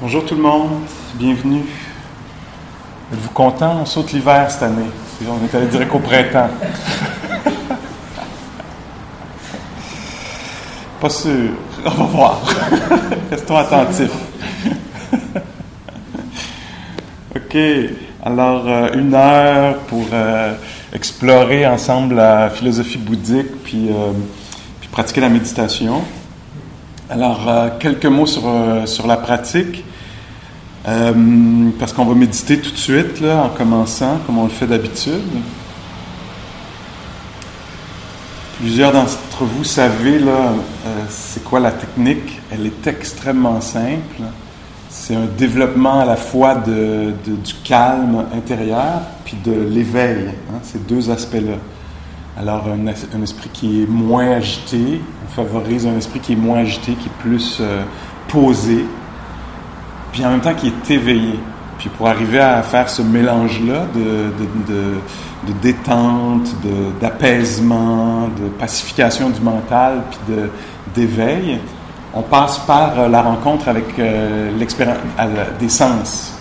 Bonjour tout le monde, bienvenue. Êtes-vous content? On saute l'hiver cette année. On est allé direct au printemps. Pas sûr. On va voir. Restons attentifs. OK. Alors, euh, une heure pour euh, explorer ensemble la philosophie bouddhique, puis, euh, puis pratiquer la méditation. Alors, quelques mots sur, sur la pratique. parce qu'on va méditer tout de suite, là, en commençant, comme on le fait d'habitude. Plusieurs d'entre vous savez c'est quoi la technique? Elle est extrêmement simple. C'est un développement à la fois du calme intérieur puis de l'éveil, hein, ces deux aspects-là. Alors, un, esprit qui est moins agité, on favorise un esprit qui est moins agité, qui est plus euh, posé, puis en même temps qui est éveillé. Puis pour arriver à faire ce mélange-là de, détente, d'apaisement, de, pacification du mental, puis d'éveil, on passe par euh, la rencontre avec euh, l'expérience des sens.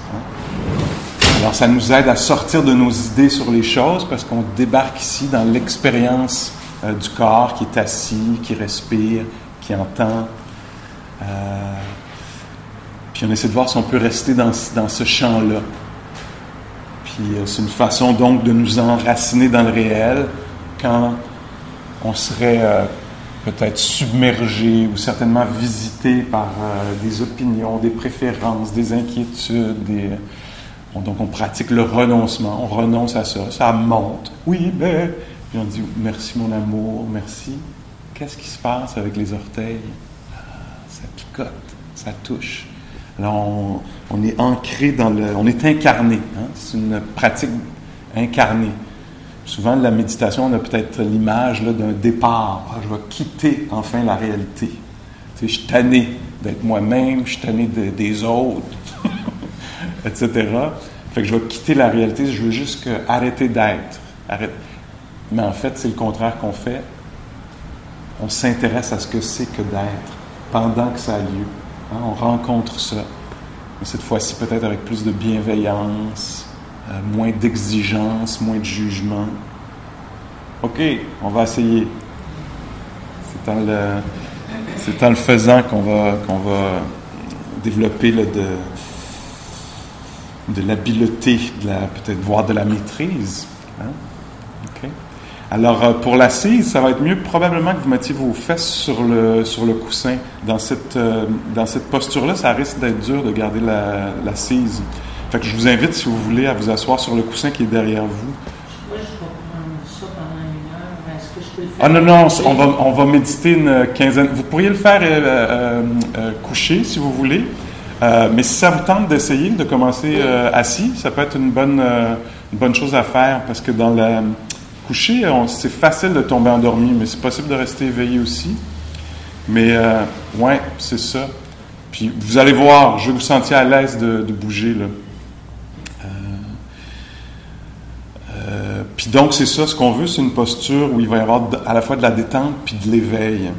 Alors, ça nous aide à sortir de nos idées sur les choses parce qu'on débarque ici dans l'expérience euh, du corps qui est assis, qui respire, qui entend. puis on essaie de voir si on peut rester dans, dans ce champ-là. Puis c'est une façon donc de nous enraciner dans le réel quand on serait peut-être submergé ou certainement visité par euh, des opinions, des préférences, des inquiétudes. Des... donc on pratique le renoncement, on renonce à ça, ça monte. Oui, mais... Puis on dit merci mon amour, merci. Qu'est-ce qui se passe avec les orteils? Ah, ça picote, ça touche. Alors on, est ancré dans le... On est incarné. Hein? C'est une pratique incarnée. Souvent, la méditation, on a peut-être l'image d'un départ. Ah, je vais quitter enfin la réalité. Tu sais, je suis tanné d'être moi-même, je suis tanné des autres, etc. Fait que je vais quitter la réalité, je veux juste arrêter d'être. Mais en fait, c'est le contraire qu'on fait. On s'intéresse à ce que c'est que d'être pendant que ça a lieu. Hein, on rencontre ça. Mais cette fois-ci, peut-être avec plus de bienveillance, euh, moins d'exigence, moins de jugement. OK, on va essayer. C'est en le, c'est le faisant qu'on va, qu'on va développer de, de l'habileté, peut-être voire de la maîtrise. Hein? OK. Alors, euh, pour l'assise, ça va être mieux probablement que vous mettiez vos fesses sur le, sur le coussin. Dans cette, euh, dans cette posture-là, ça risque d'être dur de garder l'assise. La, fait que je vous invite, si vous voulez, à vous asseoir sur le coussin qui est derrière vous. Moi, je vais prendre ça pendant une heure. Est-ce que je peux le faire? Ah non, non, on va, on va méditer une quinzaine. Vous pourriez le faire euh, couché, si vous voulez. Euh, mais si ça vous tente d'essayer, de commencer euh, assis, ça peut être une bonne, une bonne chose à faire parce que dans le coucher, c'est facile de tomber endormi, mais c'est possible de rester éveillé aussi. Mais ouais, c'est ça. Puis vous allez voir, je vais vous sentir à l'aise de, de, bouger là. Puis donc, c'est ça, ce qu'on veut, c'est une posture où il va y avoir à la fois de la détente puis de l'éveil.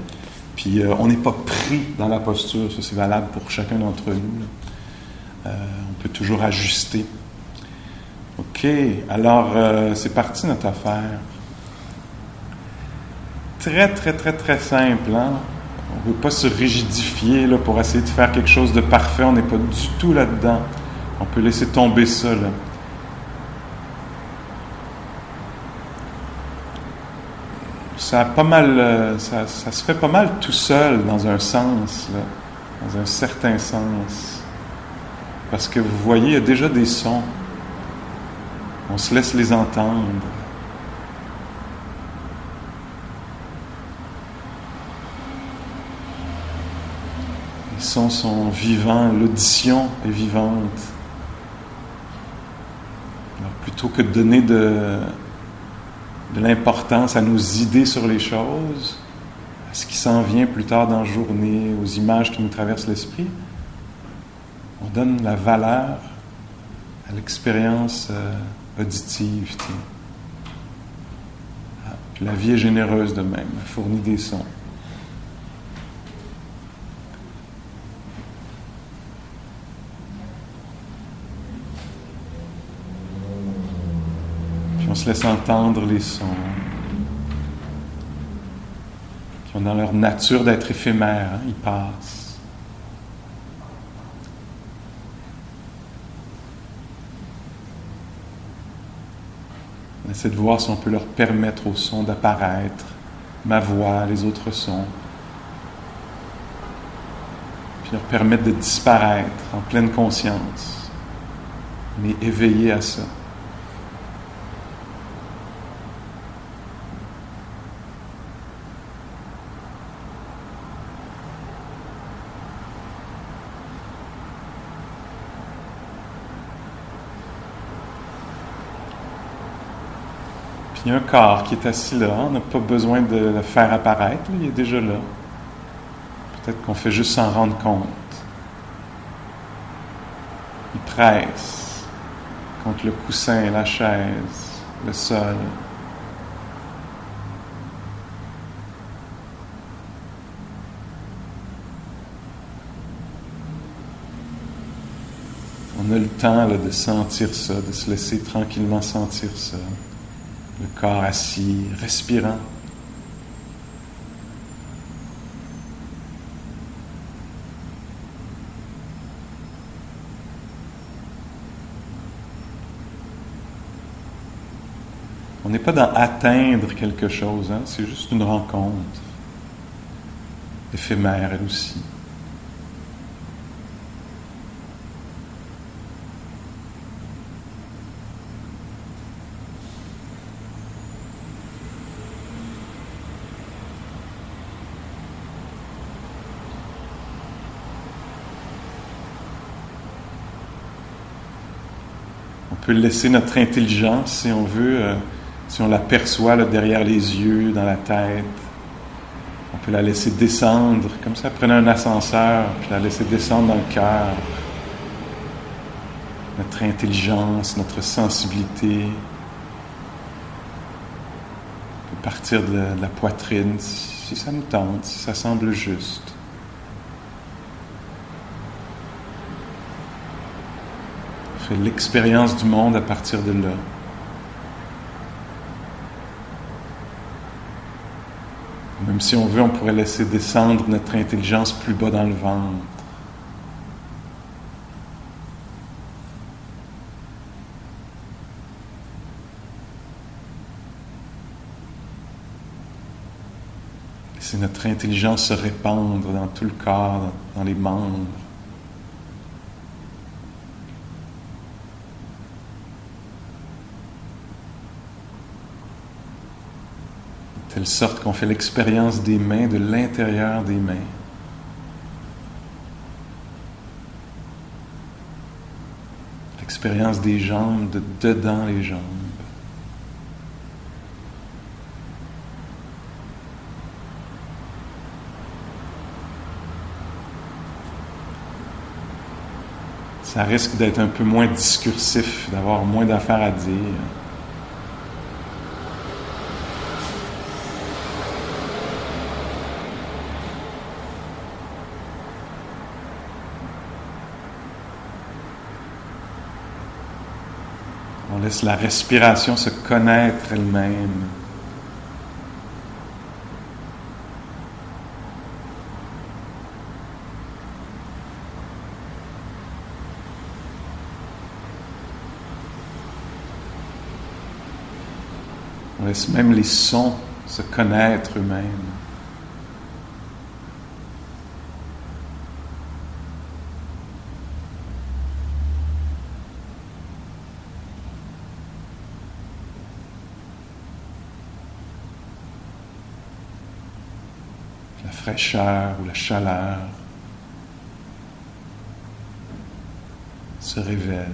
Puis euh, on n'est pas pris dans la posture, ça c'est valable pour chacun d'entre nous. Euh, on peut toujours ajuster. OK, alors euh, c'est parti notre affaire. Très, très, très, très simple. Hein? On ne veut pas se rigidifier pour essayer de faire quelque chose de parfait. On n'est pas du tout là-dedans. On peut laisser tomber ça. Euh, ça, se fait pas mal tout seul dans un sens, dans un certain sens. Parce que vous voyez, il y a déjà des sons. On se laisse les entendre. Les sons sont vivants, l'audition est vivante. Alors, plutôt que de donner de, de l'importance à nos idées sur les choses, à ce qui s'en vient plus tard dans la journée, aux images qui nous traversent l'esprit, on donne la valeur à l'expérience euh, auditive. Ah, la vie est généreuse de même, elle fournit des sons. On se laisse entendre les sons qui ont dans leur nature d'être éphémères, hein, ils passent. On essaie de voir si on peut leur permettre au son d'apparaître, ma voix, les autres sons, puis leur permettre de disparaître en pleine conscience, mais éveillé à ça. Il y a un corps qui est assis là, on n'a pas besoin de le faire apparaître, il est déjà là. Peut-être qu'on fait juste s'en rendre compte. Il presse contre le coussin, la chaise, le sol. On a le temps de sentir ça, de se laisser tranquillement sentir ça le corps assis, respirant. On n'est pas dans atteindre quelque chose, hein? c'est juste une rencontre éphémère elle aussi. Peut laisser notre intelligence, si on veut, euh, si on l'aperçoit derrière les yeux, dans la tête. On peut la laisser descendre, comme ça, prenait un ascenseur, puis la laisser descendre dans le cœur. Notre intelligence, notre sensibilité. On peut partir de la poitrine, si ça nous tente, si ça semble juste. L'expérience du monde à partir de là. Même si on veut, on pourrait laisser descendre notre intelligence plus bas dans le ventre. Laisser notre intelligence se répandre dans tout le corps, dans les membres. Telle sorte qu'on fait l'expérience des mains de l'intérieur des mains. L'expérience des jambes de dedans les jambes. Ça risque d'être un peu moins discursif, d'avoir moins d'affaires à dire. Laisse la respiration se connaître elle-même. On laisse même les sons se connaître eux-mêmes. Fraîcheur ou la chaleur se révèle.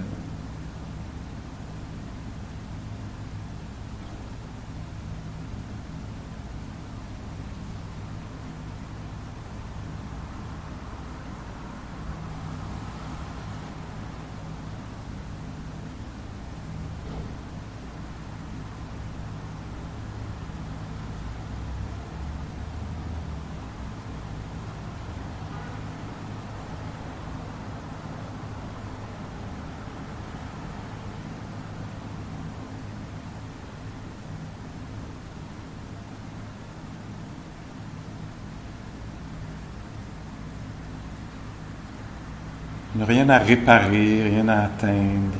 Rien à réparer, rien à atteindre,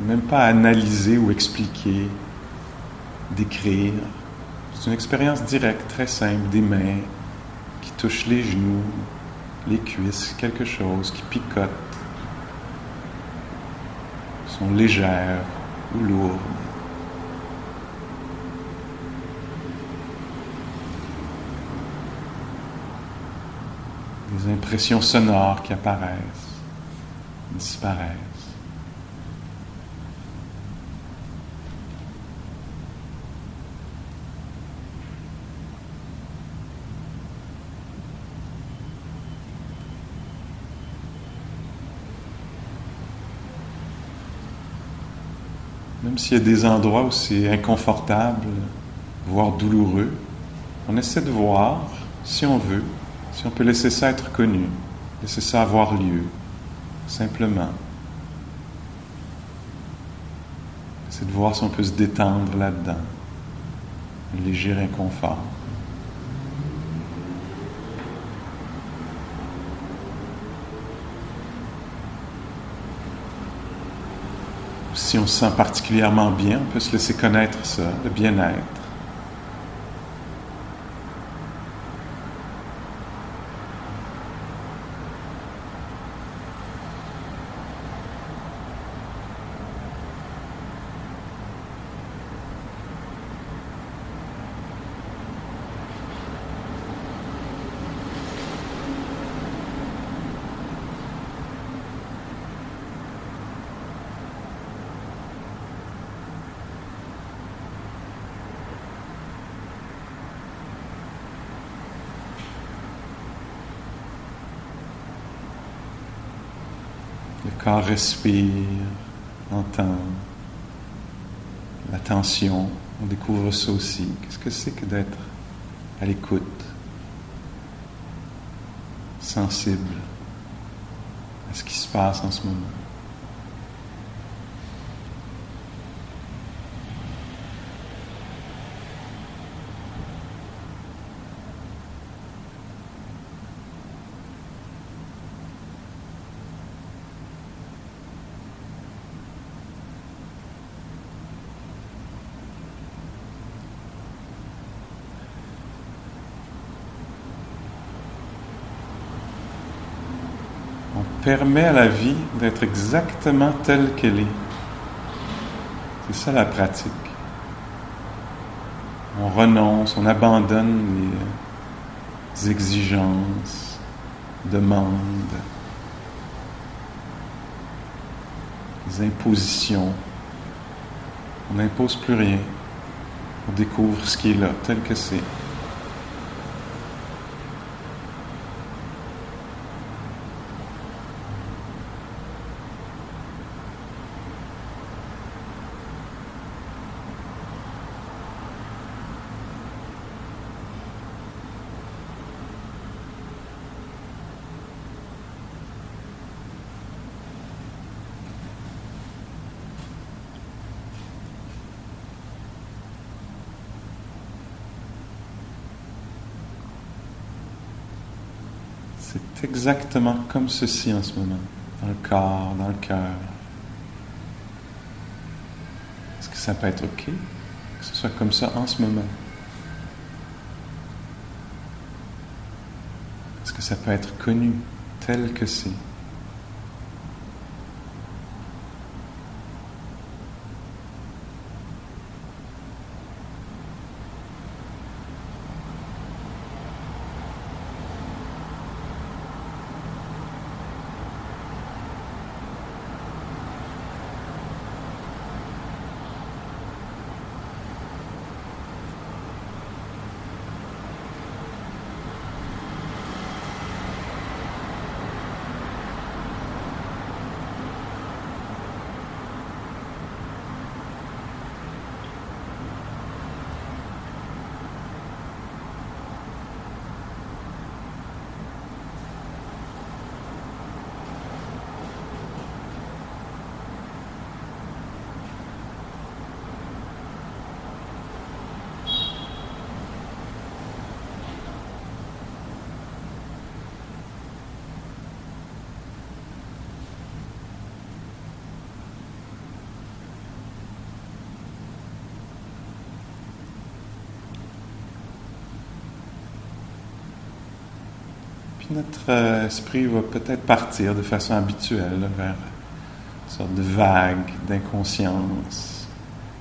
même pas à analyser ou expliquer, décrire. C'est une expérience directe, très simple, des mains qui touchent les genoux, les cuisses, quelque chose qui picote, sont légères ou lourdes. Des impressions sonores qui apparaissent, disparaissent. Même s'il y a des endroits où c'est inconfortable, voire douloureux, on essaie de voir, si on veut, si on peut laisser ça être connu, laisser ça avoir lieu, simplement. C'est de voir si on peut se détendre là-dedans, un léger inconfort. si on se sent particulièrement bien, on peut se laisser connaître ça, le bien-être. Le respire, entend l'attention. On découvre ça aussi. Qu'est-ce que c'est que d'être à l'écoute, sensible à ce qui se passe en ce moment? Permet à la vie d'être exactement telle qu'elle est. C'est ça la pratique. On renonce, on abandonne les exigences, demandes, impositions. On n'impose plus rien. On découvre ce qui est là, tel que c'est. C'est exactement comme ceci en ce moment, dans le corps, dans le cœur. Est-ce que ça peut être OK que ce soit comme ça en ce moment? Est-ce que ça peut être connu tel que c'est? Notre euh, esprit va peut-être partir de façon habituelle vers une sorte de vague d'inconscience,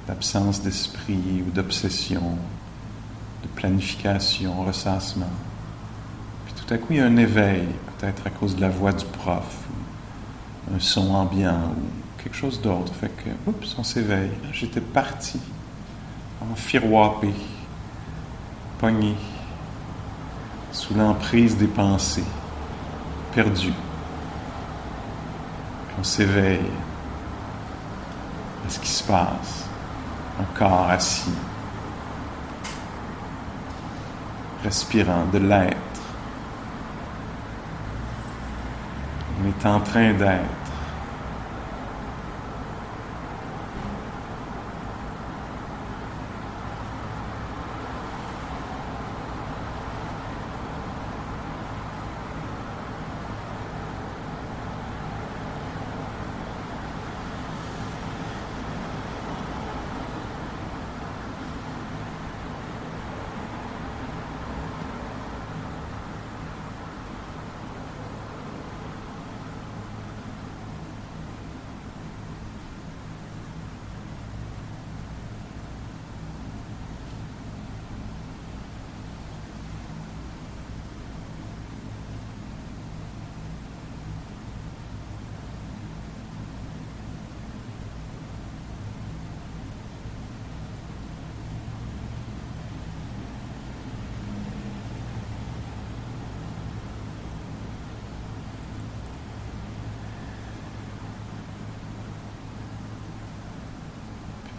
d'absence d'esprit ou d'obsession, de planification, ressassement. Puis tout à coup, il y a un éveil, peut-être à cause de la voix du prof, un son ambiant ou quelque chose d'autre. Fait que, oups, on s'éveille. J'étais parti, enfiroipé, pogné l'emprise des pensées, perdu. on s'éveille à ce qui se passe, encore assis, respirant de l'être. On est en train d'être.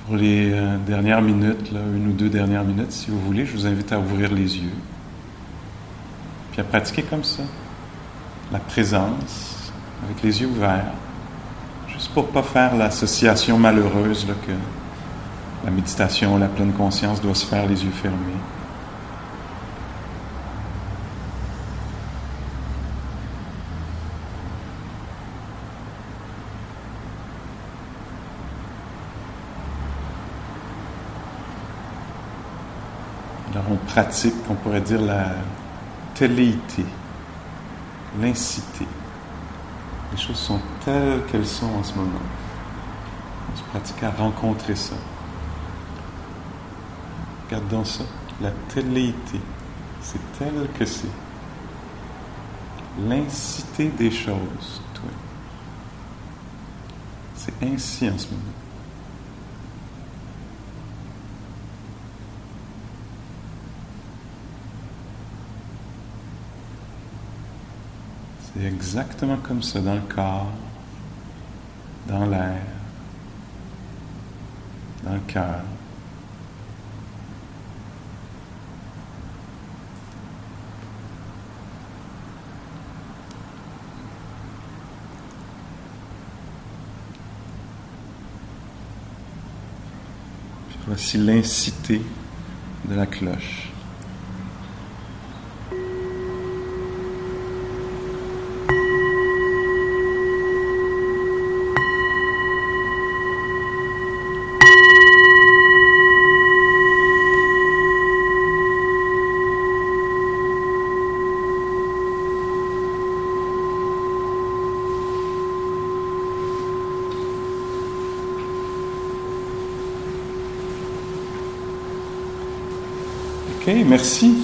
Pour les euh, dernières minutes, une ou deux dernières minutes, si vous voulez, je vous invite à ouvrir les yeux. Puis à pratiquer comme ça. La présence, avec les yeux ouverts. Juste pour ne pas faire l'association malheureuse que la méditation, la pleine conscience doit se faire les yeux fermés. Alors on pratique, on pourrait dire la téléité, l'incité. Les choses sont telles qu'elles sont en ce moment. On se pratique à rencontrer ça. Regardons ça, la téléité, c'est tel que c'est. L'incité des choses, toi. C'est ainsi en ce moment. C'est exactement comme ça dans le corps, dans l'air, dans le cœur. Voici l'incité de la cloche. Merci.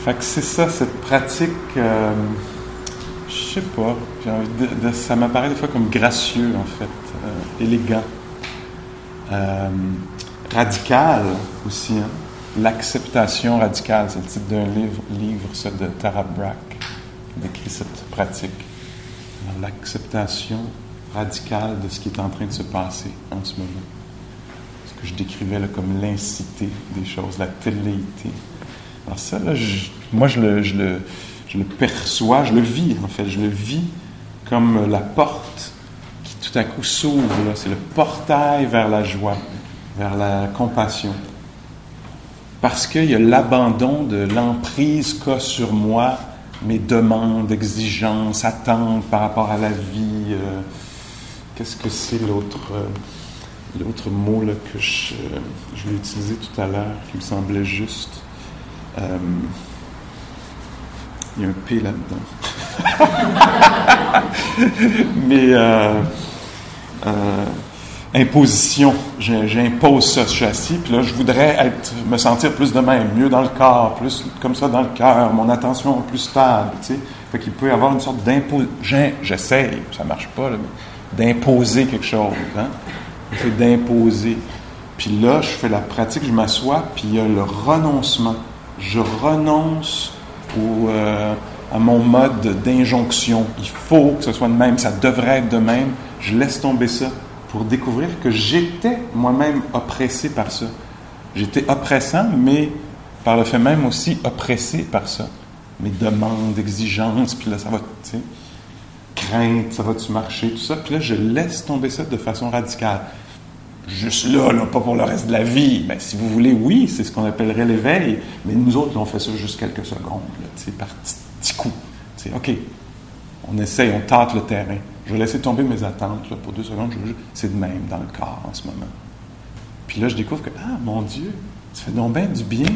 Fait que c'est ça, cette pratique, euh, je sais pas, ça m'apparaît des fois comme gracieux, en fait, euh, élégant, euh, radical aussi. hein. L'acceptation radicale, c'est le titre d'un livre, livre de Tara Brach, qui décrit cette pratique. L'acceptation radicale de ce qui est en train de se passer en ce moment que je décrivais là, comme l'incité des choses, la téléité. Alors ça, là, moi, je le, je, le, je le perçois, je le vis, en fait. Je le vis comme la porte qui tout à coup s'ouvre. C'est le portail vers la joie, vers la compassion. Parce qu'il y a l'abandon de l'emprise qu'a sur moi mes demandes, exigences, attentes par rapport à la vie. euh, Qu'est-ce que c'est l'autre... euh, L'autre mot que je, je l'ai utilisé tout à l'heure, qui me semblait juste, Euh, il y a un P là-dedans. Mais euh, euh, imposition, j'impose suis assis, puis là, je voudrais être, me sentir plus de même, mieux dans le corps, plus comme ça dans le cœur, mon attention plus stable, tu sais. Fait qu'il peut y avoir une sorte d'imposition. J'essaye, ça marche pas, d'imposer quelque chose, hein. C'est d'imposer. Puis là, je fais la pratique, je m'assois, puis il y a le renoncement. Je renonce euh, à mon mode d'injonction. Il faut que ce soit de même, ça devrait être de même. Je laisse tomber ça pour découvrir que j'étais moi-même oppressé par ça. J'étais oppressant, mais par le fait même aussi oppressé par ça. Mes demandes, exigences, puis là, ça va, crainte, ça va-tu marcher, tout ça. Puis là, je laisse tomber ça de façon radicale juste là, là, pas pour le reste de la vie. Ben, si vous voulez, oui, c'est ce qu'on appellerait l'éveil, mais nous autres, on fait ça juste quelques secondes, là, par petits coups. OK, on essaye, on tâte le terrain. Je vais laisser tomber mes attentes là, pour deux secondes. C'est de même dans le corps en ce moment. Puis là, je découvre que, ah, mon Dieu, ça fait donc bien du bien.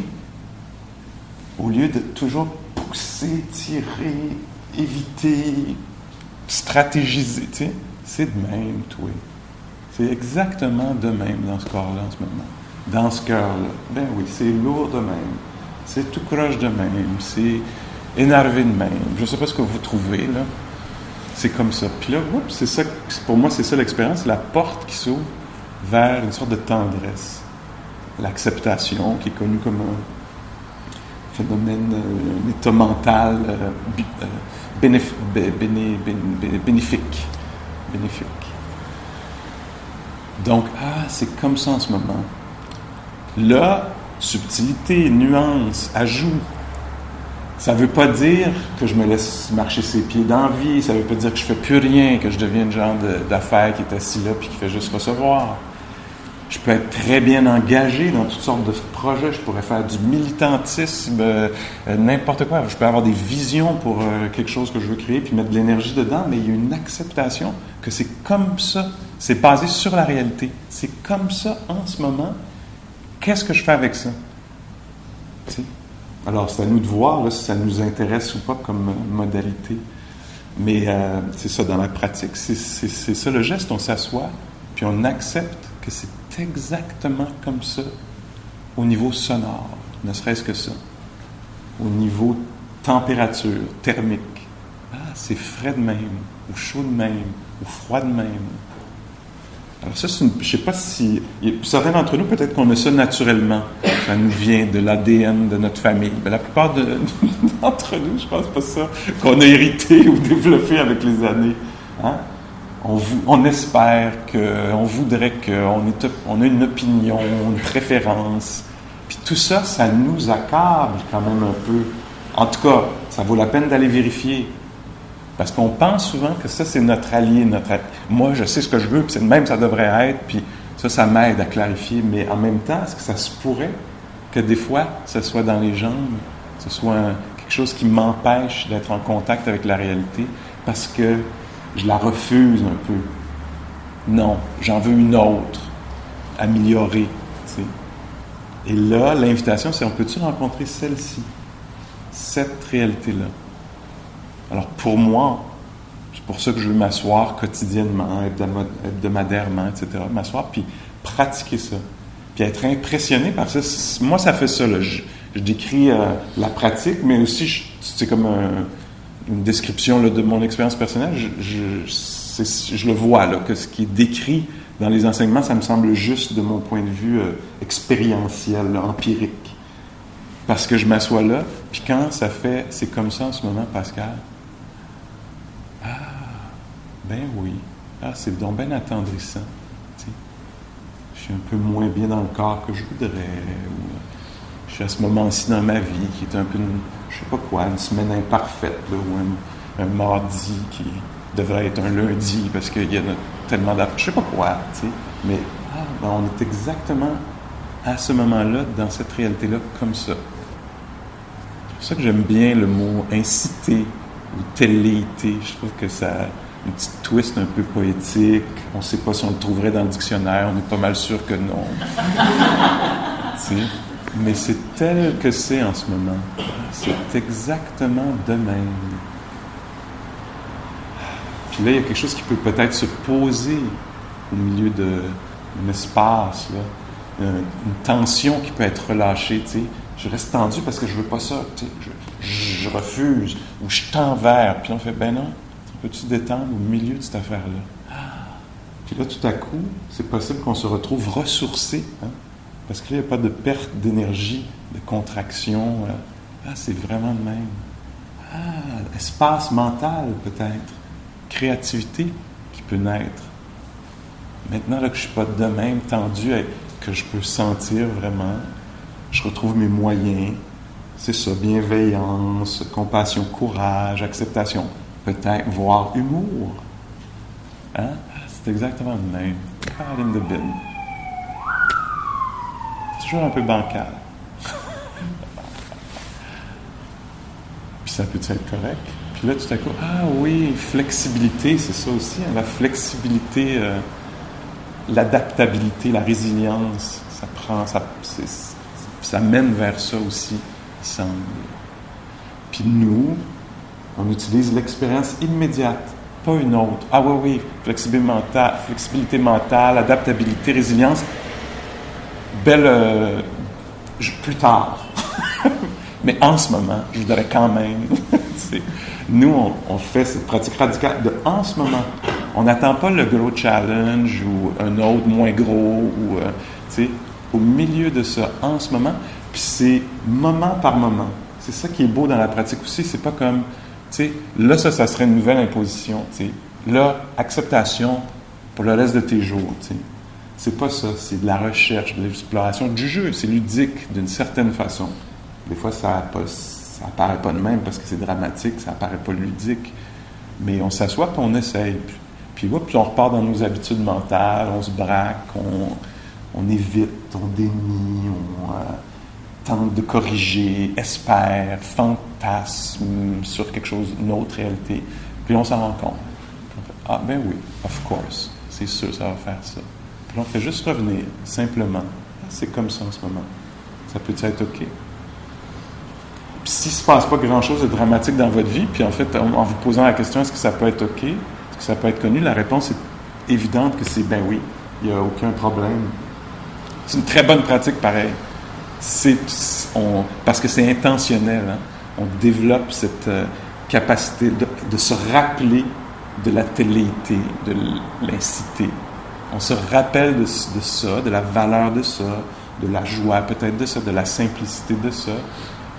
Au lieu de toujours pousser, tirer, éviter, stratégiser, c'est de même, toi. C'est exactement de même dans ce corps-là en ce moment. Dans ce cœur-là. Ben oui, c'est lourd de même. C'est tout croche de même. C'est énervé de même. Je ne sais pas ce que vous trouvez, là. C'est comme ça. Puis là, c'est ça, pour moi, c'est ça l'expérience, la porte qui s'ouvre vers une sorte de tendresse. L'acceptation, qui est connue comme un phénomène, un état mental euh, euh, bénéfique. Donc, ah, c'est comme ça en ce moment. Là, subtilité, nuance, ajout. Ça ne veut pas dire que je me laisse marcher ses pieds d'envie, ça ne veut pas dire que je fais plus rien, que je deviens une genre d'affaire qui est assis là puis qui fait juste recevoir. Je peux être très bien engagé dans toutes sortes de projets. Je pourrais faire du militantisme, euh, n'importe quoi. Je peux avoir des visions pour euh, quelque chose que je veux créer puis mettre de l'énergie dedans, mais il y a une acceptation que c'est comme ça c'est basé sur la réalité. C'est comme ça en ce moment. Qu'est-ce que je fais avec ça? Alors, c'est à nous de voir si ça nous intéresse ou pas comme euh, modalité. Mais euh, c'est ça dans la pratique, c'est ça le geste. On s'assoit, puis on accepte que c'est exactement comme ça au niveau sonore, ne serait-ce que ça. Au niveau température, thermique. Ah, c'est frais de même, ou chaud de même, ou froid de même. Alors ça, je ne sais pas si... Certains d'entre nous, peut-être qu'on a ça naturellement. Ça nous vient de l'ADN de notre famille. Mais la plupart d'entre nous, je pense pas ça, qu'on a hérité ou développé avec les années. Hein? On, on, espère qu'on voudrait qu'on on a une opinion, une préférence. Puis tout ça, ça nous accable quand même un peu. En tout cas, ça vaut la peine d'aller vérifier. Parce qu'on pense souvent que ça, c'est notre allié, notre... Moi, je sais ce que je veux, puis c'est même ça devrait être, puis ça, ça m'aide à clarifier. Mais en même temps, est-ce que ça se pourrait que des fois, ce soit dans les jambes, ce soit quelque chose qui m'empêche d'être en contact avec la réalité? Parce que je la refuse un peu? Non, j'en veux une autre, améliorée. Et là, l'invitation, c'est on peut-tu rencontrer celle-ci, cette réalité-là? Alors pour moi, c'est pour ça que je veux m'asseoir quotidiennement, hebdomadairement, etc. M'asseoir puis pratiquer ça. Puis être impressionné par ça. Moi, ça fait ça. Je, décris euh, la pratique, mais aussi, c'est comme une description de mon expérience personnelle. Je, le vois, là, que ce qui est décrit dans les enseignements, ça me semble juste de mon point de vue euh, expérientiel, empirique. Parce que je m'assois là, puis quand ça fait, c'est comme ça en ce moment, Pascal, ben oui. Ah, c'est donc bien attendrissant. Je suis un peu moins bien dans le corps que je voudrais. je suis à ce moment-ci dans ma vie qui est un peu, une, je sais pas quoi, une semaine imparfaite, ou un, mardi qui devrait être un lundi parce qu'il y a tellement d'affaires. Je sais pas quoi, Mais ah, ben, on est exactement à ce moment-là, dans cette réalité-là, comme ça. C'est pour ça que j'aime bien le mot inciter ou téléité. Je trouve que ça, une petite twist un peu poétique. On ne sait pas si on le trouverait dans le dictionnaire. On est pas mal sûr que non. Mais c'est tel que c'est en ce moment. C'est exactement de même. Puis là, il y a quelque chose qui peut peut-être se poser au milieu d'un espace, là. Une, tension qui peut être relâchée. Je reste tendu parce que je veux pas ça. Je, je, refuse ou je tends vers. Puis on fait, ben non, peux-tu détendre au milieu de cette affaire-là? Puis là, tout à coup, c'est possible qu'on se retrouve ressourcé. Hein? Parce qu'il n'y a pas de perte d'énergie, de contraction. Ah, c'est vraiment le même. Ah, espace mental peut-être, créativité qui peut naître. Maintenant là, que je ne suis pas de même tendu, que je peux sentir vraiment, je retrouve mes moyens. C'est ça, bienveillance, compassion, courage, acceptation, peut-être, voire humour. Hein? C'est exactement le même. Caroline de bin un peu bancal. Puis ça peut être correct? Puis là, tout à coup, ah oui, flexibilité, c'est ça aussi, hein, la flexibilité, euh, l'adaptabilité, la résilience, ça prend, ça, ça mène vers ça aussi, il semble. Puis nous, on utilise l'expérience immédiate, pas une autre. Ah oui, oui, flexibilité mentale adaptabilité, résilience, belle. Euh, plus tard. Mais en ce moment, je voudrais quand même. nous, on, fait cette pratique radicale de en ce moment. On n'attend pas le gros challenge ou un autre moins gros. Euh, au milieu de ça, en ce moment. Puis c'est moment par moment. C'est ça qui est beau dans la pratique aussi. C'est pas comme. Là, ça, ça serait une nouvelle imposition. Là, acceptation pour le reste de tes jours. C'est pas ça, c'est de la recherche, de l'exploration, du jeu. C'est ludique d'une certaine façon. Des fois, ça apparaît pas de même parce que c'est dramatique, ça apparaît pas ludique. Mais on s'assoit puis on essaye. Puis, puis, on repart dans nos habitudes mentales, on se braque, on, évite, on dénie, on euh, tente de corriger, espère, fantasme sur quelque chose, une autre réalité. Puis on s'en rend compte. ah ben oui, of course, c'est sûr, ça va faire ça on fait juste revenir, simplement. C'est comme ça en ce moment. Ça peut être OK. Puis s'il ne se passe pas grand-chose de dramatique dans votre vie, puis en fait, en, vous posant la question est-ce que ça peut être OK, est-ce que ça peut être connu, la réponse est évidente que c'est ben oui, il n'y a aucun problème. C'est une très bonne pratique, pareil. C'est, parce que c'est intentionnel. Hein. On développe cette euh, capacité de, de se rappeler de la téléité, de l'inciter, on se rappelle de, ça, de la valeur de ça, de la joie peut-être de ça, de la simplicité de ça.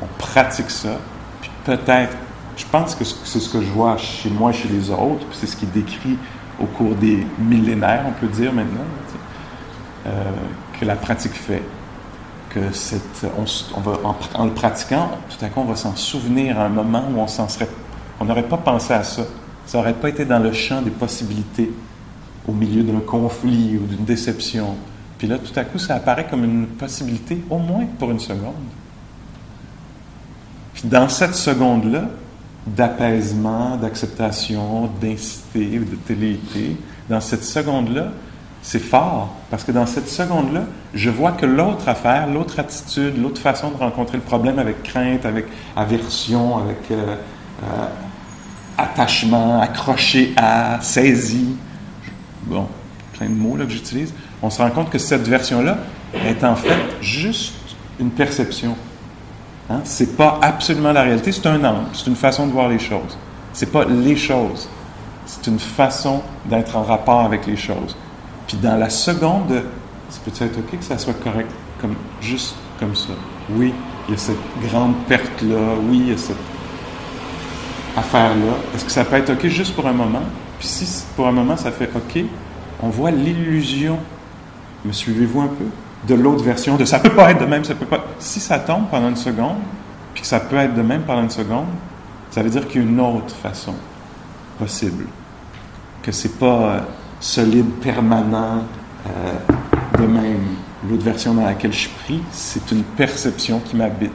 On pratique ça. Puis peut-être, je pense que c'est ce que je vois chez moi chez les autres, puis c'est ce qui est décrit au cours des millénaires, on peut dire maintenant, euh, que la pratique fait. Que cette, on, va, en, le pratiquant, tout à coup, on va s'en souvenir à un moment où on on n'aurait pas pensé à ça. Ça n'aurait pas été dans le champ des possibilités au milieu d'un conflit ou d'une déception. Puis là, tout à coup, ça apparaît comme une possibilité, au moins pour une seconde. Puis dans cette seconde-là, d'apaisement, d'acceptation, d'incité ou de téléité, dans cette seconde-là, c'est fort, parce que dans cette seconde-là, je vois que l'autre affaire, l'autre attitude, l'autre façon de rencontrer le problème avec crainte, avec aversion, avec euh, euh, attachement, accroché à, saisi, bon, plein de mots là, que j'utilise, on se rend compte que cette version-là est en fait juste une perception. Hein? Ce n'est pas absolument la réalité, c'est un angle, c'est une façon de voir les choses. Ce n'est pas les choses, c'est une façon d'être en rapport avec les choses. Puis dans la seconde, c'est peut-être OK que ça soit correct, comme, juste comme ça? Oui, il y a cette grande perte-là, oui, il y a cette affaire-là. Est-ce que ça peut être OK juste pour un moment? Puis si pour un moment ça fait OK, on voit l'illusion, me suivez-vous un peu, de l'autre version de ça peut pas être de même, ça peut pas. Si ça tombe pendant une seconde, puis que ça peut être de même pendant une seconde, ça veut dire qu'il y a une autre façon possible. Que c'est pas euh, solide, permanent, euh, de même. L'autre version dans laquelle je pris, c'est une perception qui m'habite.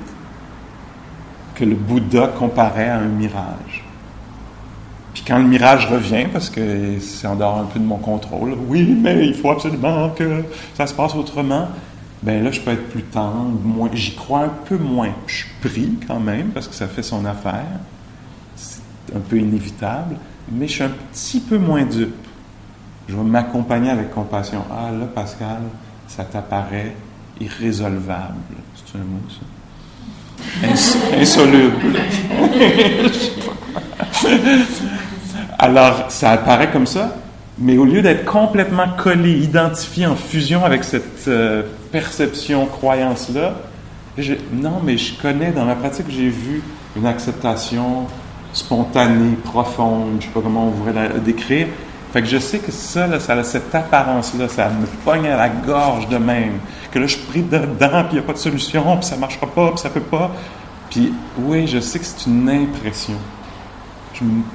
Que le Bouddha comparait à un mirage. Puis quand le mirage revient, parce que c'est en dehors un peu de mon contrôle, oui, mais il faut absolument que ça se passe autrement, ben là, je peux être plus tendre, moins, j'y crois un peu moins. Je pris quand même parce que ça fait son affaire. C'est un peu inévitable, mais je suis un petit peu moins dupe. Je vais m'accompagner avec compassion. Ah là, Pascal, ça t'apparaît irrésolvable. C'est un mot, ça? insoluble. Alors, ça apparaît comme ça, mais au lieu d'être complètement collé, identifié en fusion avec cette euh, perception, croyance-là, non, mais je connais, dans la pratique, j'ai vu une acceptation spontanée, profonde, je ne sais pas comment on pourrait la décrire. Fait que je sais que ça, ça a cette apparence-là, ça me pogne à la gorge de même. Que là, je suis pris dedans, puis il n'y a pas de solution, puis ça ne marchera pas, puis ça ne peut pas. Puis oui, je sais que c'est une impression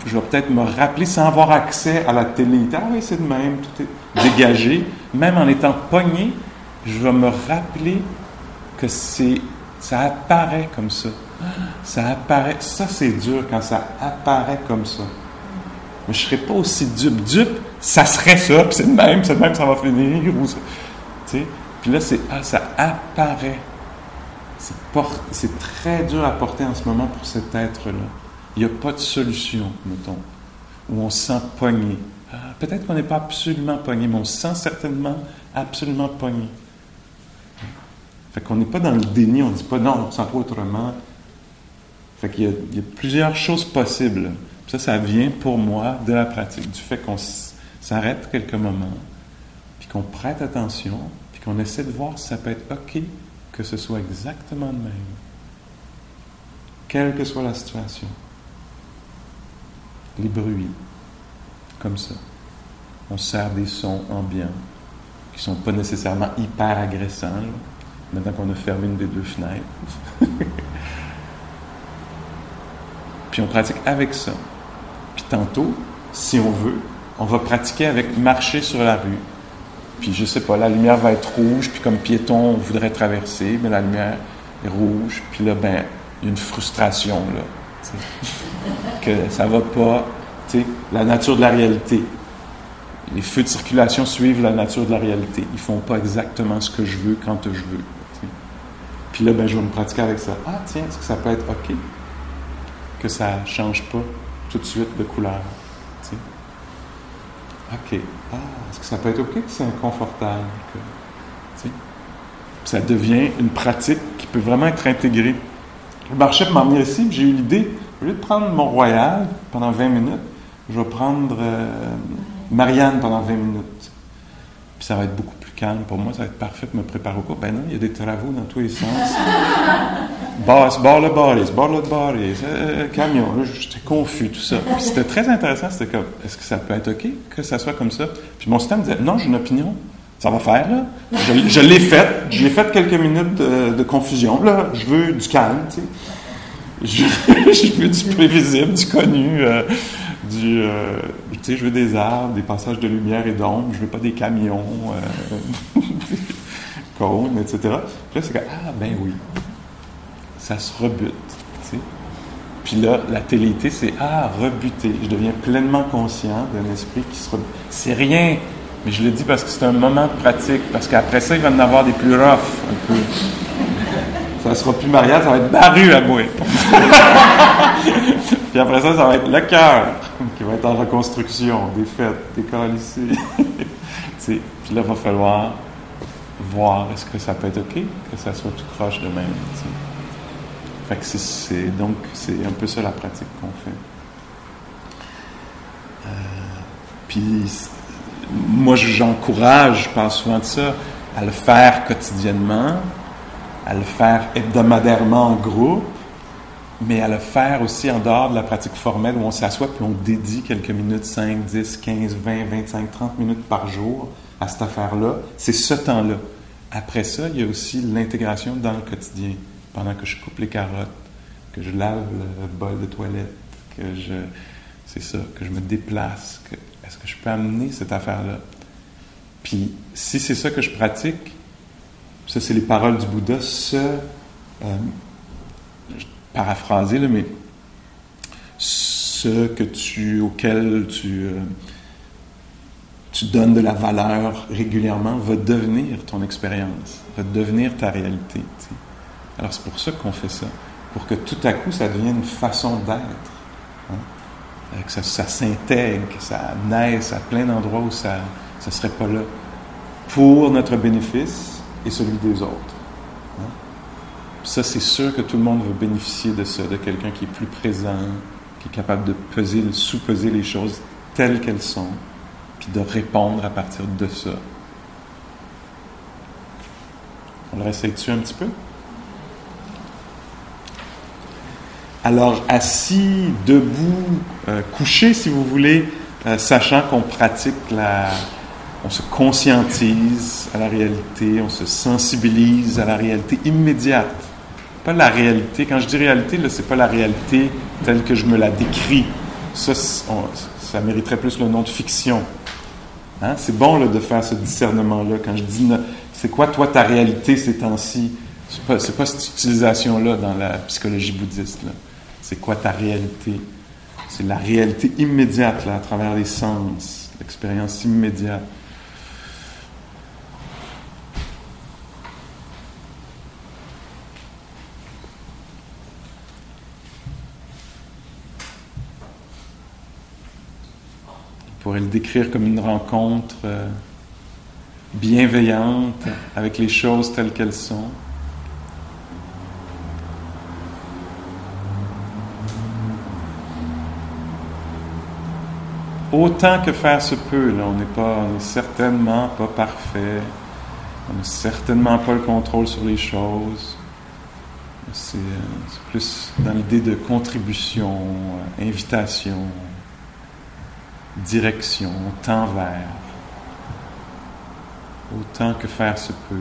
je, vais peut-être me rappeler sans avoir accès à la télé. Ah oui, c'est de même, tout est dégagé. Même en étant pogné, je vais me rappeler que c'est, ça apparaît comme ça. Ça apparaît, ça c'est dur quand ça apparaît comme ça. Mais je ne serais pas aussi dupe. Dupe, ça serait ça, puis c'est de même, c'est de même, ça va finir. Puis là, c'est, ah, ça apparaît. C'est, c'est très dur à porter en ce moment pour cet être-là il n'y a pas de solution, mettons, où on se sent pogné. Ah, peut-être qu'on n'est pas absolument pogné, mais on se sent certainement absolument pogné. Fait qu'on n'est pas dans le déni, on ne dit pas non, on ne sent pas autrement. Fait qu'il y, y, a plusieurs choses possibles. Ça, ça vient pour moi de la pratique, du fait qu'on s'arrête quelques moments, puis qu'on prête attention, puis qu'on essaie de voir si ça peut être OK que ce soit exactement le même, quelle que soit la situation les bruits, comme ça. On sert des sons ambiants qui ne sont pas nécessairement hyper agressants, maintenant qu'on a fermé une des deux fenêtres. Puis on pratique avec ça. Puis tantôt, si on veut, on va pratiquer avec marcher sur la rue. Puis je sais pas, la lumière va être rouge, puis comme piéton, on voudrait traverser, mais la lumière est rouge. Puis là, ben, il y a une frustration, là que ça va pas, la nature de la réalité. Les feux de circulation suivent la nature de la réalité. Ils font pas exactement ce que je veux quand je veux. Puis là, ben, je vais me pratiquer avec ça. Ah, tiens, est-ce que ça peut être OK? Que ça change pas tout de suite de couleur. OK. Ah, est-ce que ça peut être OK que c'est inconfortable? Que, ça devient une pratique qui peut vraiment être intégrée. Je marchais pour m'emmener ici, j'ai eu l'idée, au lieu de prendre Mont-Royal pendant 20 minutes, je vais prendre euh, Marianne pendant 20 minutes. Puis ça va être beaucoup plus calme pour moi, ça va être parfait pour me préparer au cours. Ben non, il y a des travaux dans tous les sens. Barre le barre le barris, euh, camion, j'étais confus, tout ça. Puis c'était très intéressant, c'était comme, est-ce que ça peut être OK que ça soit comme ça? Puis mon système disait, non, j'ai une opinion ça va faire, là. Je, l'ai fait. J'ai fait quelques minutes de, confusion. Là, je veux du calme, tu sais. Je, veux du prévisible, du connu, euh, du, euh, tu sais, je veux des arbres, des passages de lumière et d'ombre. Je veux pas des camions, euh, cônes, etc. Puis là, c'est comme, ah, ben oui. Ça se rebute, tu sais. Puis là, la télité, c'est, ah, rebuter. Je deviens pleinement conscient d'un esprit qui se rebute. C'est rien. Mais je le dis parce que c'est un moment de pratique, parce qu'après ça, il va en avoir des plus rough, un peu. Ça sera plus mariage, ça va être barru à bouer. Puis après ça, ça va être le cœur, qui va être en reconstruction, des fêtes, des Puis là, il va falloir voir est-ce que ça peut être OK que ça soit tout croche de même. Fait que c'est, donc, c'est un peu ça la pratique qu'on fait. Euh, puis moi, j'encourage, je parle souvent de ça, à le faire quotidiennement, à le faire hebdomadairement en groupe, mais à le faire aussi en dehors de la pratique formelle où on s'assoit puis on dédie quelques minutes, 5, 10, 15, 20, 25, 30 minutes par jour à cette affaire-là. C'est ce temps-là. Après ça, il y a aussi l'intégration dans le quotidien. Pendant que je coupe les carottes, que je lave le bol de toilette, que je, c'est ça, que je me déplace, est-ce que je peux amener cette affaire-là? Puis, si c'est ça que je pratique, ça, c'est les paroles du Bouddha, ce, euh, paraphraser, là, mais ce que tu, auquel tu, euh, tu donnes de la valeur régulièrement, va devenir ton expérience, va devenir ta réalité. Alors c'est pour ça qu'on fait ça, pour que tout à coup ça devienne une façon d'être. Hein? Que ça, ça s'intègre, que ça naisse à plein d'endroits où ça ne serait pas là, pour notre bénéfice et celui des autres. Hein? Ça, c'est sûr que tout le monde veut bénéficier de ça, de quelqu'un qui est plus présent, qui est capable de peser, sous-peser les choses telles qu'elles sont de répondre à partir de ça. On le réessaye dessus un petit peu? Alors, assis, debout, euh, couché, si vous voulez, euh, sachant qu'on pratique la. On se conscientise à la réalité, on se sensibilise à la réalité immédiate. Pas la réalité. Quand je dis réalité, là, c'est pas la réalité telle que je me la décris. Ça, ça mériterait plus le nom de fiction. Hein? C'est bon là, de faire ce discernement-là. Quand je dis, c'est quoi toi ta réalité ces temps-ci? C'est pas, pas cette utilisation-là dans la psychologie bouddhiste. C'est quoi ta réalité? C'est la réalité immédiate là, à travers les sens, l'expérience immédiate. Pourrait le décrire comme une rencontre euh, bienveillante avec les choses telles qu'elles sont. Autant que faire se peut, on n'est pas, certainement pas parfait, on n'a certainement pas le contrôle sur les choses. C'est euh, plus dans l'idée de contribution, euh, invitation direction, temps vers, autant que faire se peut.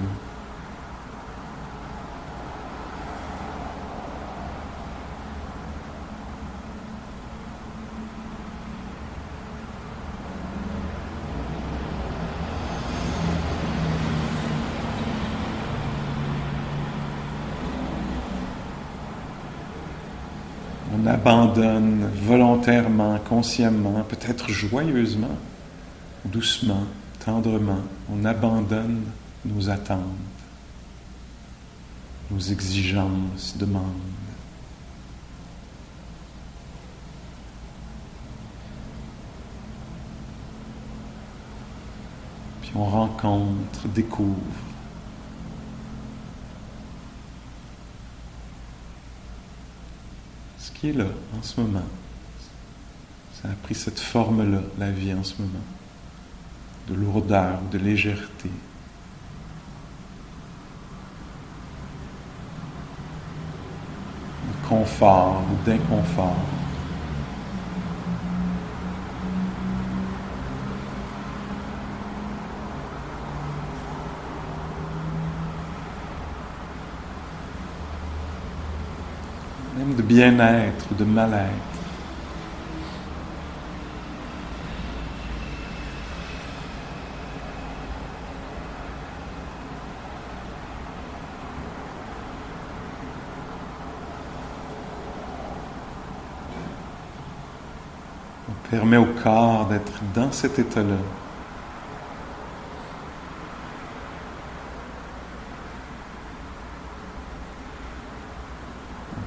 On abandonne volontairement, consciemment, peut-être joyeusement, doucement, tendrement, on abandonne nos attentes, nos exigences, demandes. Puis on rencontre, découvre qui là en ce moment. Ça a pris cette forme-là, la vie en ce moment, de lourdeur, de légèreté. de confort ou d'inconfort. De bien-être, de mal-être. On permet au corps d'être dans cet état-là.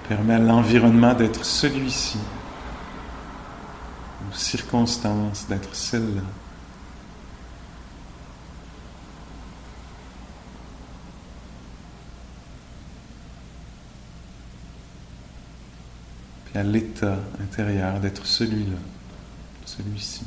Permet à l'environnement d'être celui-ci, aux circonstances d'être celle-là. Puis à l'état intérieur d'être celui-là, celui-ci.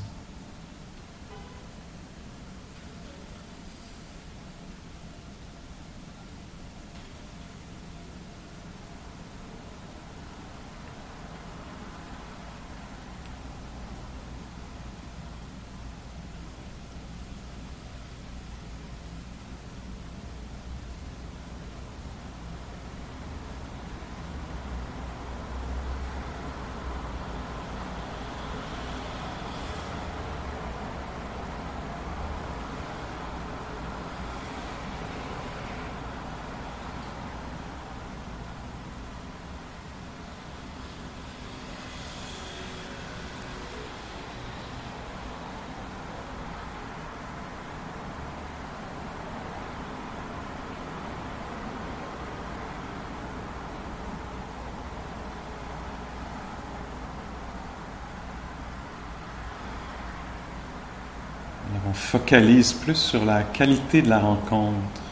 Focalise plus sur la qualité de la rencontre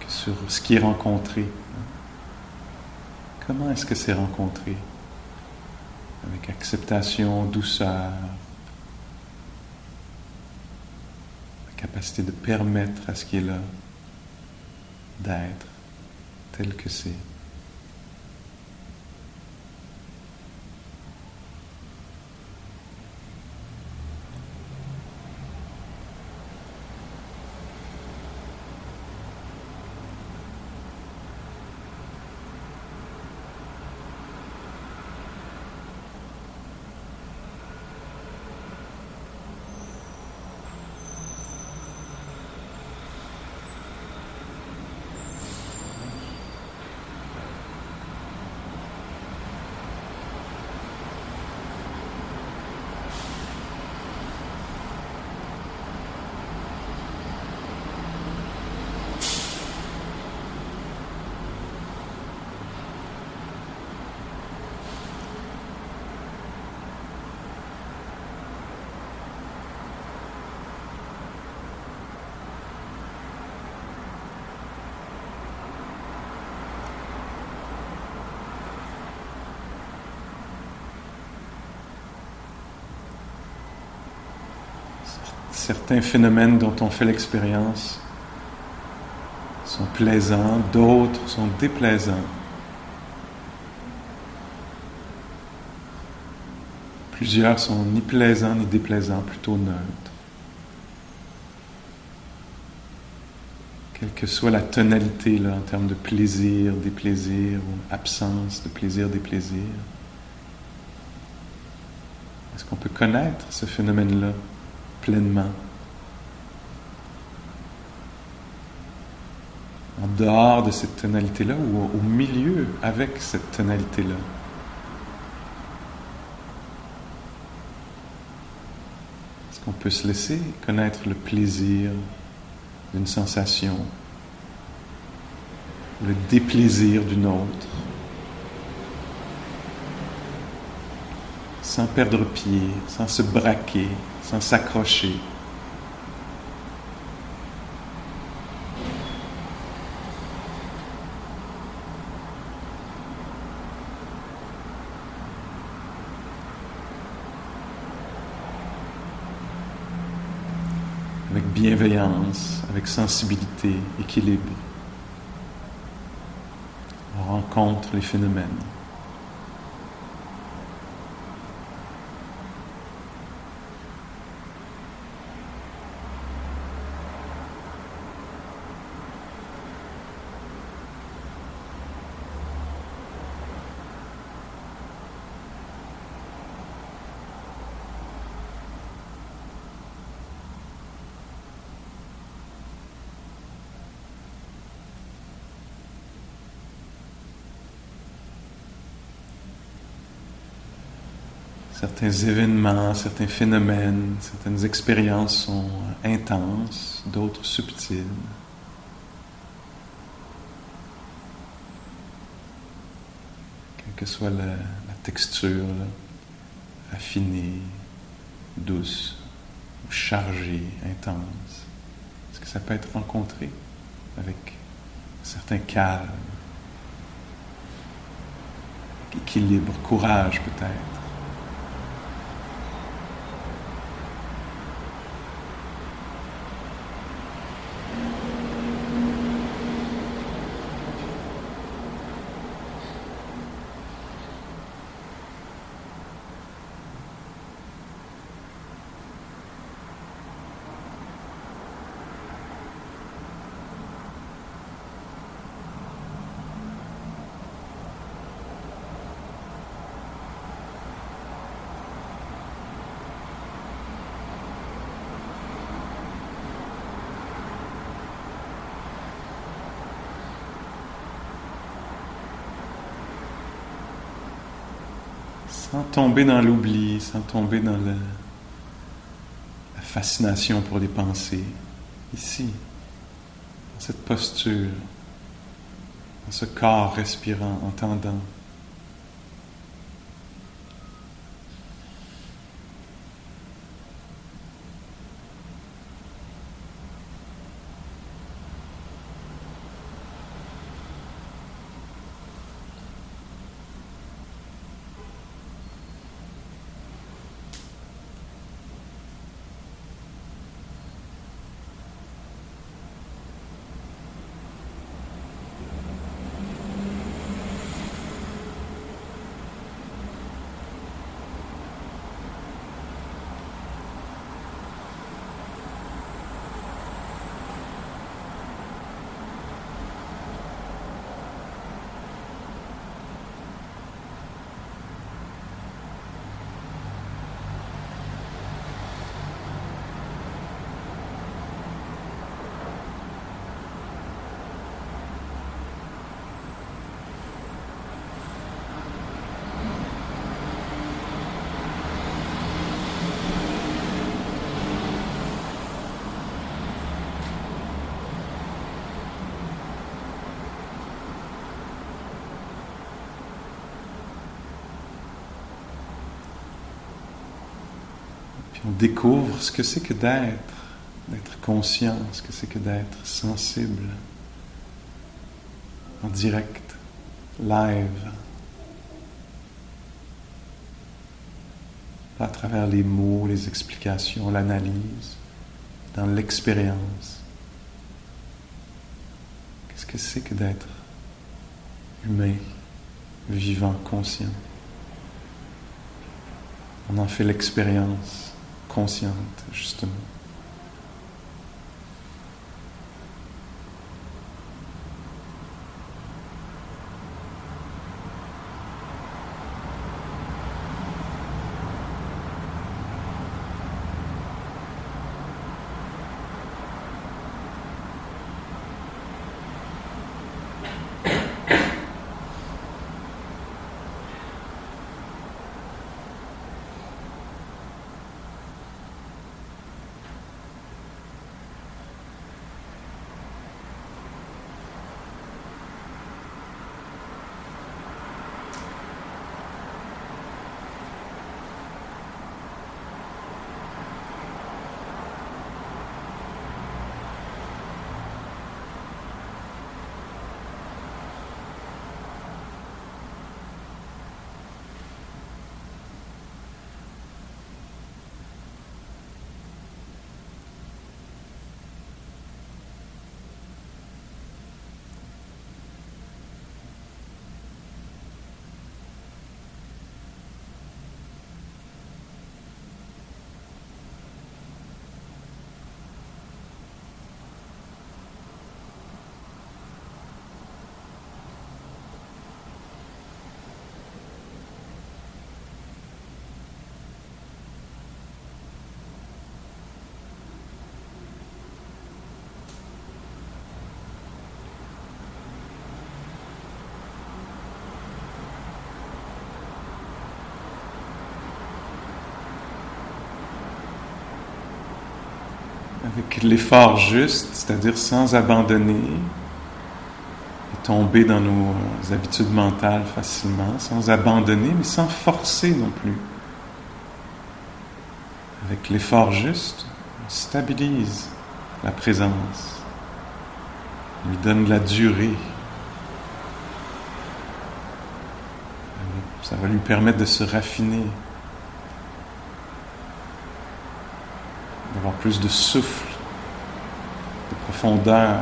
que sur ce qui est rencontré. Comment est-ce que c'est rencontré? Avec acceptation, douceur, la capacité de permettre à ce qui est là d'être tel que c'est. Certains phénomènes dont on fait l'expérience sont plaisants, d'autres sont déplaisants. Plusieurs sont ni plaisants ni déplaisants, plutôt neutres. Quelle que soit la tonalité en termes de plaisir, déplaisir ou absence de plaisir, déplaisir, est-ce qu'on peut connaître ce phénomène-là? Pleinement. En dehors de cette tonalité-là ou au milieu avec cette tonalité-là. Est-ce qu'on peut se laisser connaître le plaisir d'une sensation, le déplaisir d'une autre sans perdre pied, sans se braquer, sans s'accrocher. Avec bienveillance, avec sensibilité, équilibre, on rencontre les phénomènes. Certains événements, certains phénomènes, certaines expériences sont intenses, d'autres subtiles. Quelle que soit la, texture, affinée, douce, ou chargée, intense, est-ce que ça peut être rencontré avec un certain calme, équilibre, courage peut-être sans tomber dans l'oubli, sans tomber dans la fascination pour les pensées, ici, dans cette posture, dans ce corps respirant, entendant. Découvre ce que c'est que d'être, d'être conscient, ce que c'est que d'être sensible, en direct, live, à travers les mots, les explications, l'analyse, dans l'expérience. Qu'est-ce que c'est que d'être humain, vivant, conscient? On en fait l'expérience consciente, justement. Avec l'effort juste, c'est-à-dire sans abandonner et tomber dans nos habitudes mentales facilement, sans abandonner, mais sans forcer non plus. Avec l'effort juste, on stabilise la présence, on lui donne de la durée. Ça va lui permettre de se raffiner. d'avoir plus de souffle, de profondeur.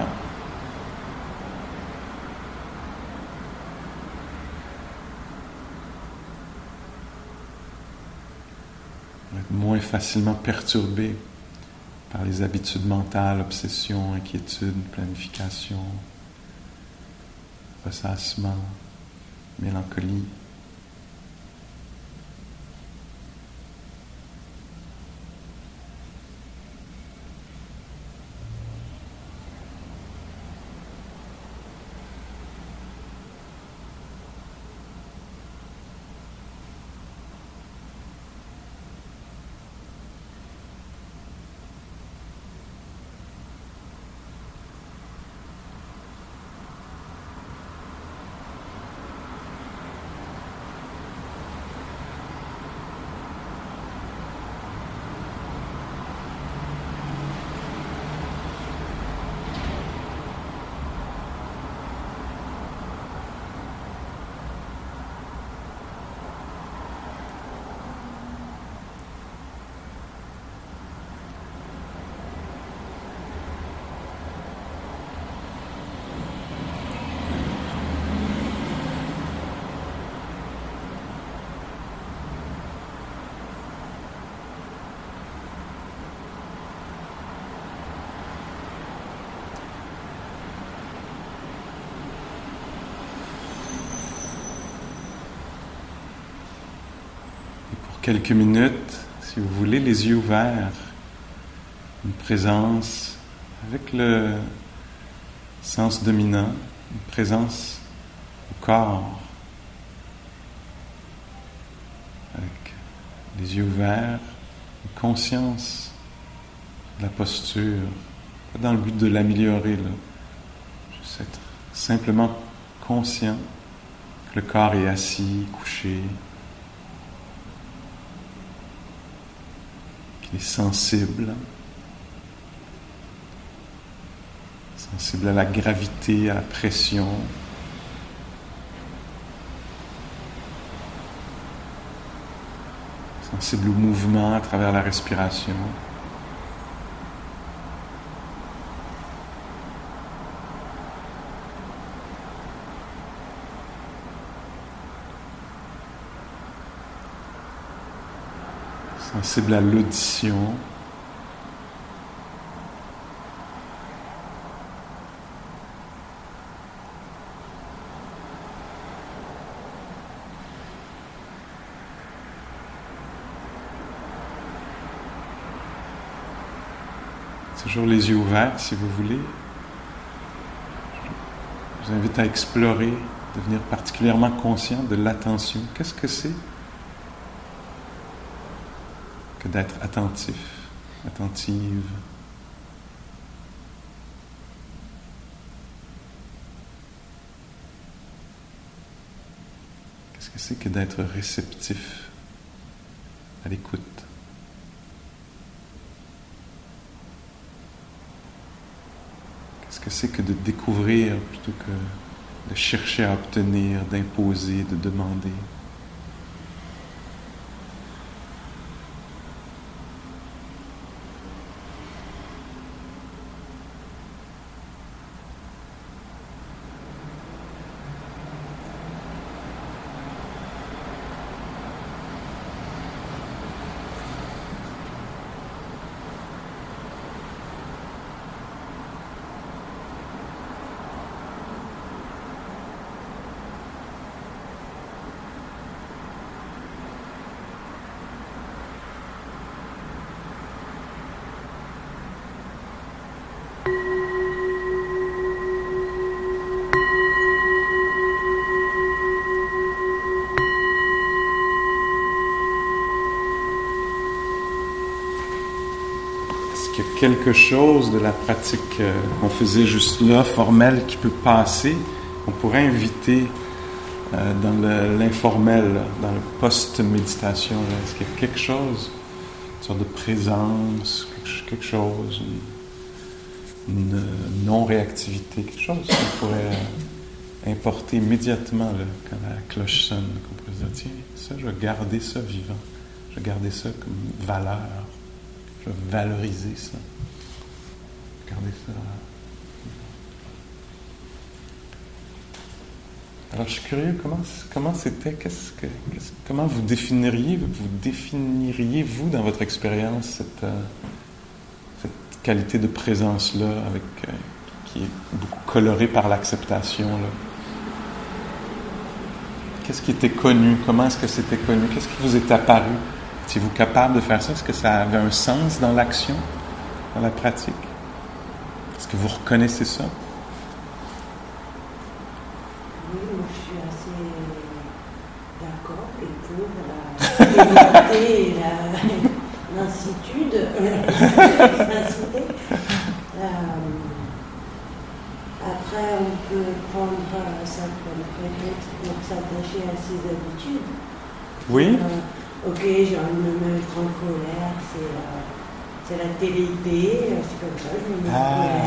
être moins facilement perturbé par les habitudes mentales, obsessions, inquiétudes, planification, ressassement, mélancolie. Quelques minutes, si vous voulez, les yeux ouverts, une présence avec le sens dominant, une présence au corps, avec les yeux ouverts, une conscience de la posture, pas dans le but de l'améliorer, juste être simplement conscient que le corps est assis, couché, qu'il est sensible. Sensible à la gravité, à la pression. Sensible au mouvement à travers la respiration. Sensible à l'audition. Toujours les yeux ouverts si vous voulez. Je vous invite à explorer, devenir particulièrement conscient de l'attention. Qu'est-ce que c'est? Que d'être attentif, attentive. Qu'est-ce que c'est que d'être réceptif à l'écoute? Qu'est-ce que c'est que de découvrir plutôt que de chercher à obtenir, d'imposer, de demander? Chose de la pratique euh, qu'on faisait juste là, formelle, qui peut passer, qu'on pourrait inviter euh, dans l'informel, dans le post-méditation? Est-ce qu'il y a quelque chose, une sorte de présence, quelque chose, une, non-réactivité, quelque chose qu'on pourrait euh, importer immédiatement quand la cloche sonne, qu'on pourrait dire, tiens, ça, je vais garder ça vivant, je vais garder ça comme valeur valoriser ça. Alors, je suis curieux, comment, c'était, comment vous définiriez, vous définiriez, vous, dans votre expérience, cette, euh, qualité de présence-là, avec, euh, qui est beaucoup colorée par l'acceptation, Qu'est-ce qui était connu? Comment est-ce que c'était connu? Qu'est-ce qui vous est apparu? Étiez-vous capable de faire ça? Est-ce que ça avait un sens dans l'action, dans la pratique? Est-ce que vous reconnaissez ça? Oui, moi je suis assez d'accord et pour la qualité et l'incitude, euh, après, on peut prendre ça comme prétexte pour s'attacher à ses habitudes. Oui. Euh, Ok, j'ai envie de me mettre en colère, c'est la télé-idée, c'est comme ça, je me mets en colère.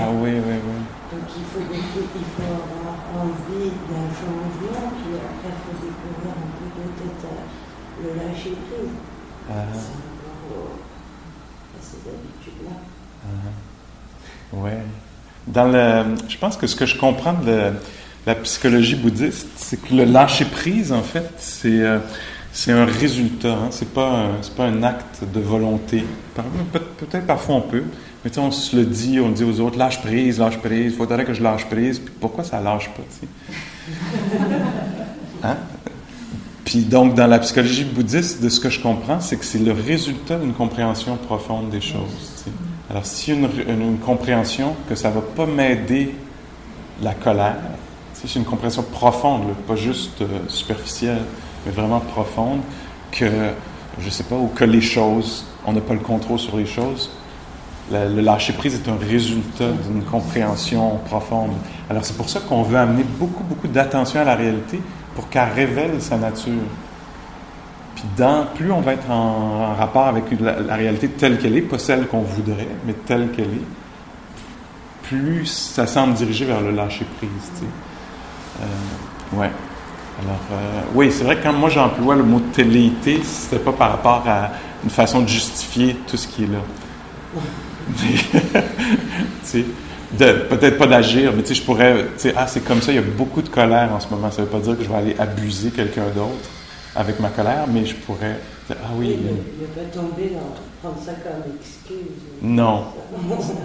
Donc il faut, il faut avoir envie d'un changement, puis après il faut découvrir un peu peut-être euh, le lâcher prise. Ah. C'est rapport à ces habitudes-là. Ah. Oui. Dans le, je pense que ce que je comprends de la psychologie bouddhiste, c'est que le lâcher prise, en fait, c'est euh, c'est un résultat, hein? c'est pas, pas un acte de volonté. Peut-être parfois on peut, mais on se le dit, on le dit aux autres, lâche prise, lâche prise, il faudrait que je lâche prise, puis pourquoi ça lâche pas, hein? Puis donc, dans la psychologie bouddhiste, de ce que je comprends, c'est que c'est le résultat d'une compréhension profonde des choses. Alors, si une, une, une, compréhension que ça va pas m'aider la colère, c'est une compréhension profonde, pas juste euh, superficielle, mais vraiment profonde, que, je ne sais pas, ou que les choses, on n'a pas le contrôle sur les choses. Le, lâcher-prise est un résultat d'une compréhension profonde. Alors c'est pour ça qu'on veut amener beaucoup, beaucoup d'attention à la réalité pour qu'elle révèle sa nature. Puis plus on va être en, rapport avec la, réalité telle qu'elle est, pas celle qu'on voudrait, mais telle qu'elle est, plus ça semble diriger vers le lâcher prise. Tu sais. Euh, ouais. Alors, euh, oui, c'est vrai que quand moi j'emploie le mot téléité, c'était pas par rapport à une façon de justifier tout ce qui est là. peut-être pas d'agir, mais je pourrais, tu sais, ah, c'est comme ça, il y a beaucoup de colère en ce moment. Ça veut pas dire que je vais aller abuser quelqu'un d'autre avec ma colère, mais je pourrais ah oui. ne, pas tomber dans prendre ça comme excuse. Non.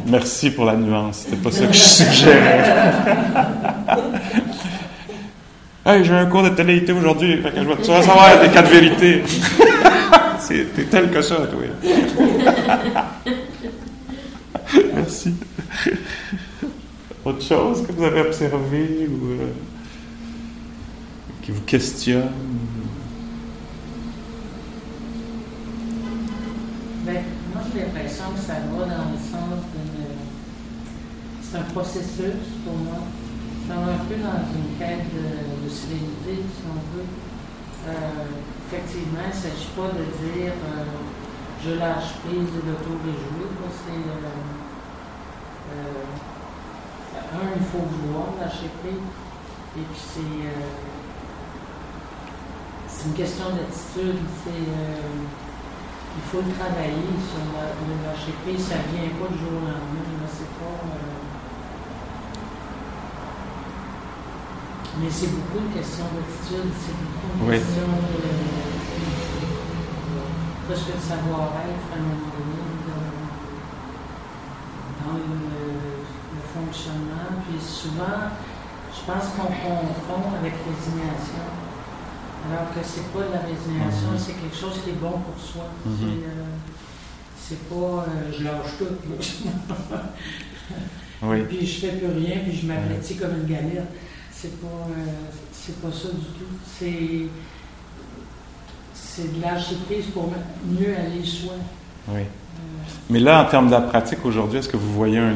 Merci pour la nuance. C'était pas ça que je suggérais. hey, j'ai un cours de télé aujourd'hui, fait que je vais, savoir des cas de vérité. c'est tel que ça, toi. Merci. Autre chose que vous avez observé ou euh, qui vous questionne? Ben, moi, j'ai l'impression que ça va dans le sens d'une. C'est un processus pour moi. Ça va un peu dans une quête de, sérénité, si on veut. Euh, effectivement, il ne s'agit pas de dire euh, je lâche prise de l'auto-réjouir. C'est. Euh, un, il faut vouloir prise. Et puis c'est. Euh, c'est une question d'attitude. C'est. Euh, il faut le travailler sur le lâcher prise. Ça ne vient pas du jour au lendemain. C'est pas. Euh, mais c'est beaucoup une question d'attitude, c'est beaucoup une question de, presque de savoir-être à un moment donné dans le fonctionnement. Puis souvent, je pense qu'on confond avec résignation. Alors que c'est pas de la résignation, mhm. c'est quelque chose qui est bon pour soi. Mhm. C'est euh, pas euh, je lâche tout. oui. Puis je fais plus rien, puis je m'aplatis comme une galère. C'est pas, euh, c'est pas ça du tout. C'est, c'est de lâcher prise pour mieux aller soi. Oui. Mais là, en termes de la pratique aujourd'hui, est-ce que vous voyez un,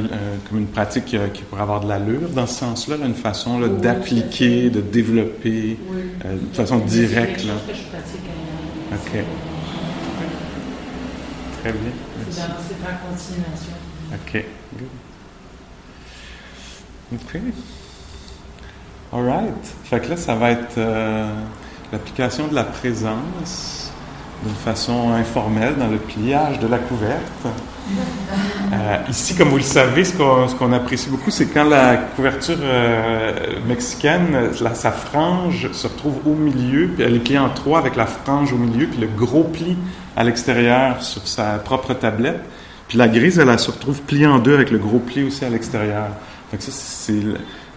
comme une pratique qui, pourrait avoir de l'allure dans ce sens-là, une façon d'appliquer, de développer euh, de façon directe? Là? Que je pratique OK. Très bien. C'est en continuation. OK. OK. All right. Fait que là, ça va être euh, l'application de la présence d'une façon informelle dans le pliage de la couverte. Euh, ici, comme vous le savez, ce qu'on apprécie beaucoup, c'est quand la couverture euh, mexicaine, sa frange se retrouve au milieu, puis elle est pliée en trois avec la frange au milieu, puis le gros pli à l'extérieur sur sa propre tablette. Puis la grise, elle, se retrouve pliée en deux avec le gros pli aussi à l'extérieur. Donc ça, c'est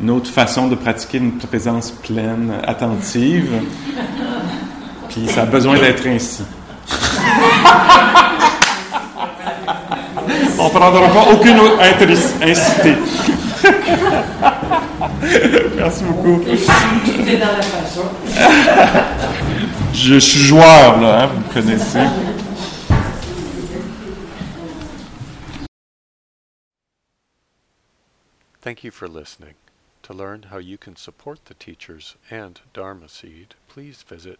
une autre façon de pratiquer une présence pleine, attentive. Puis ça a besoin d'être ainsi. On ne prendra pas aucune incité. Merci beaucoup. Je suis joueur, là, hein, vous me connaissez. Thank you for listening. To learn how you can support the teachers and Dharma Seed, please visit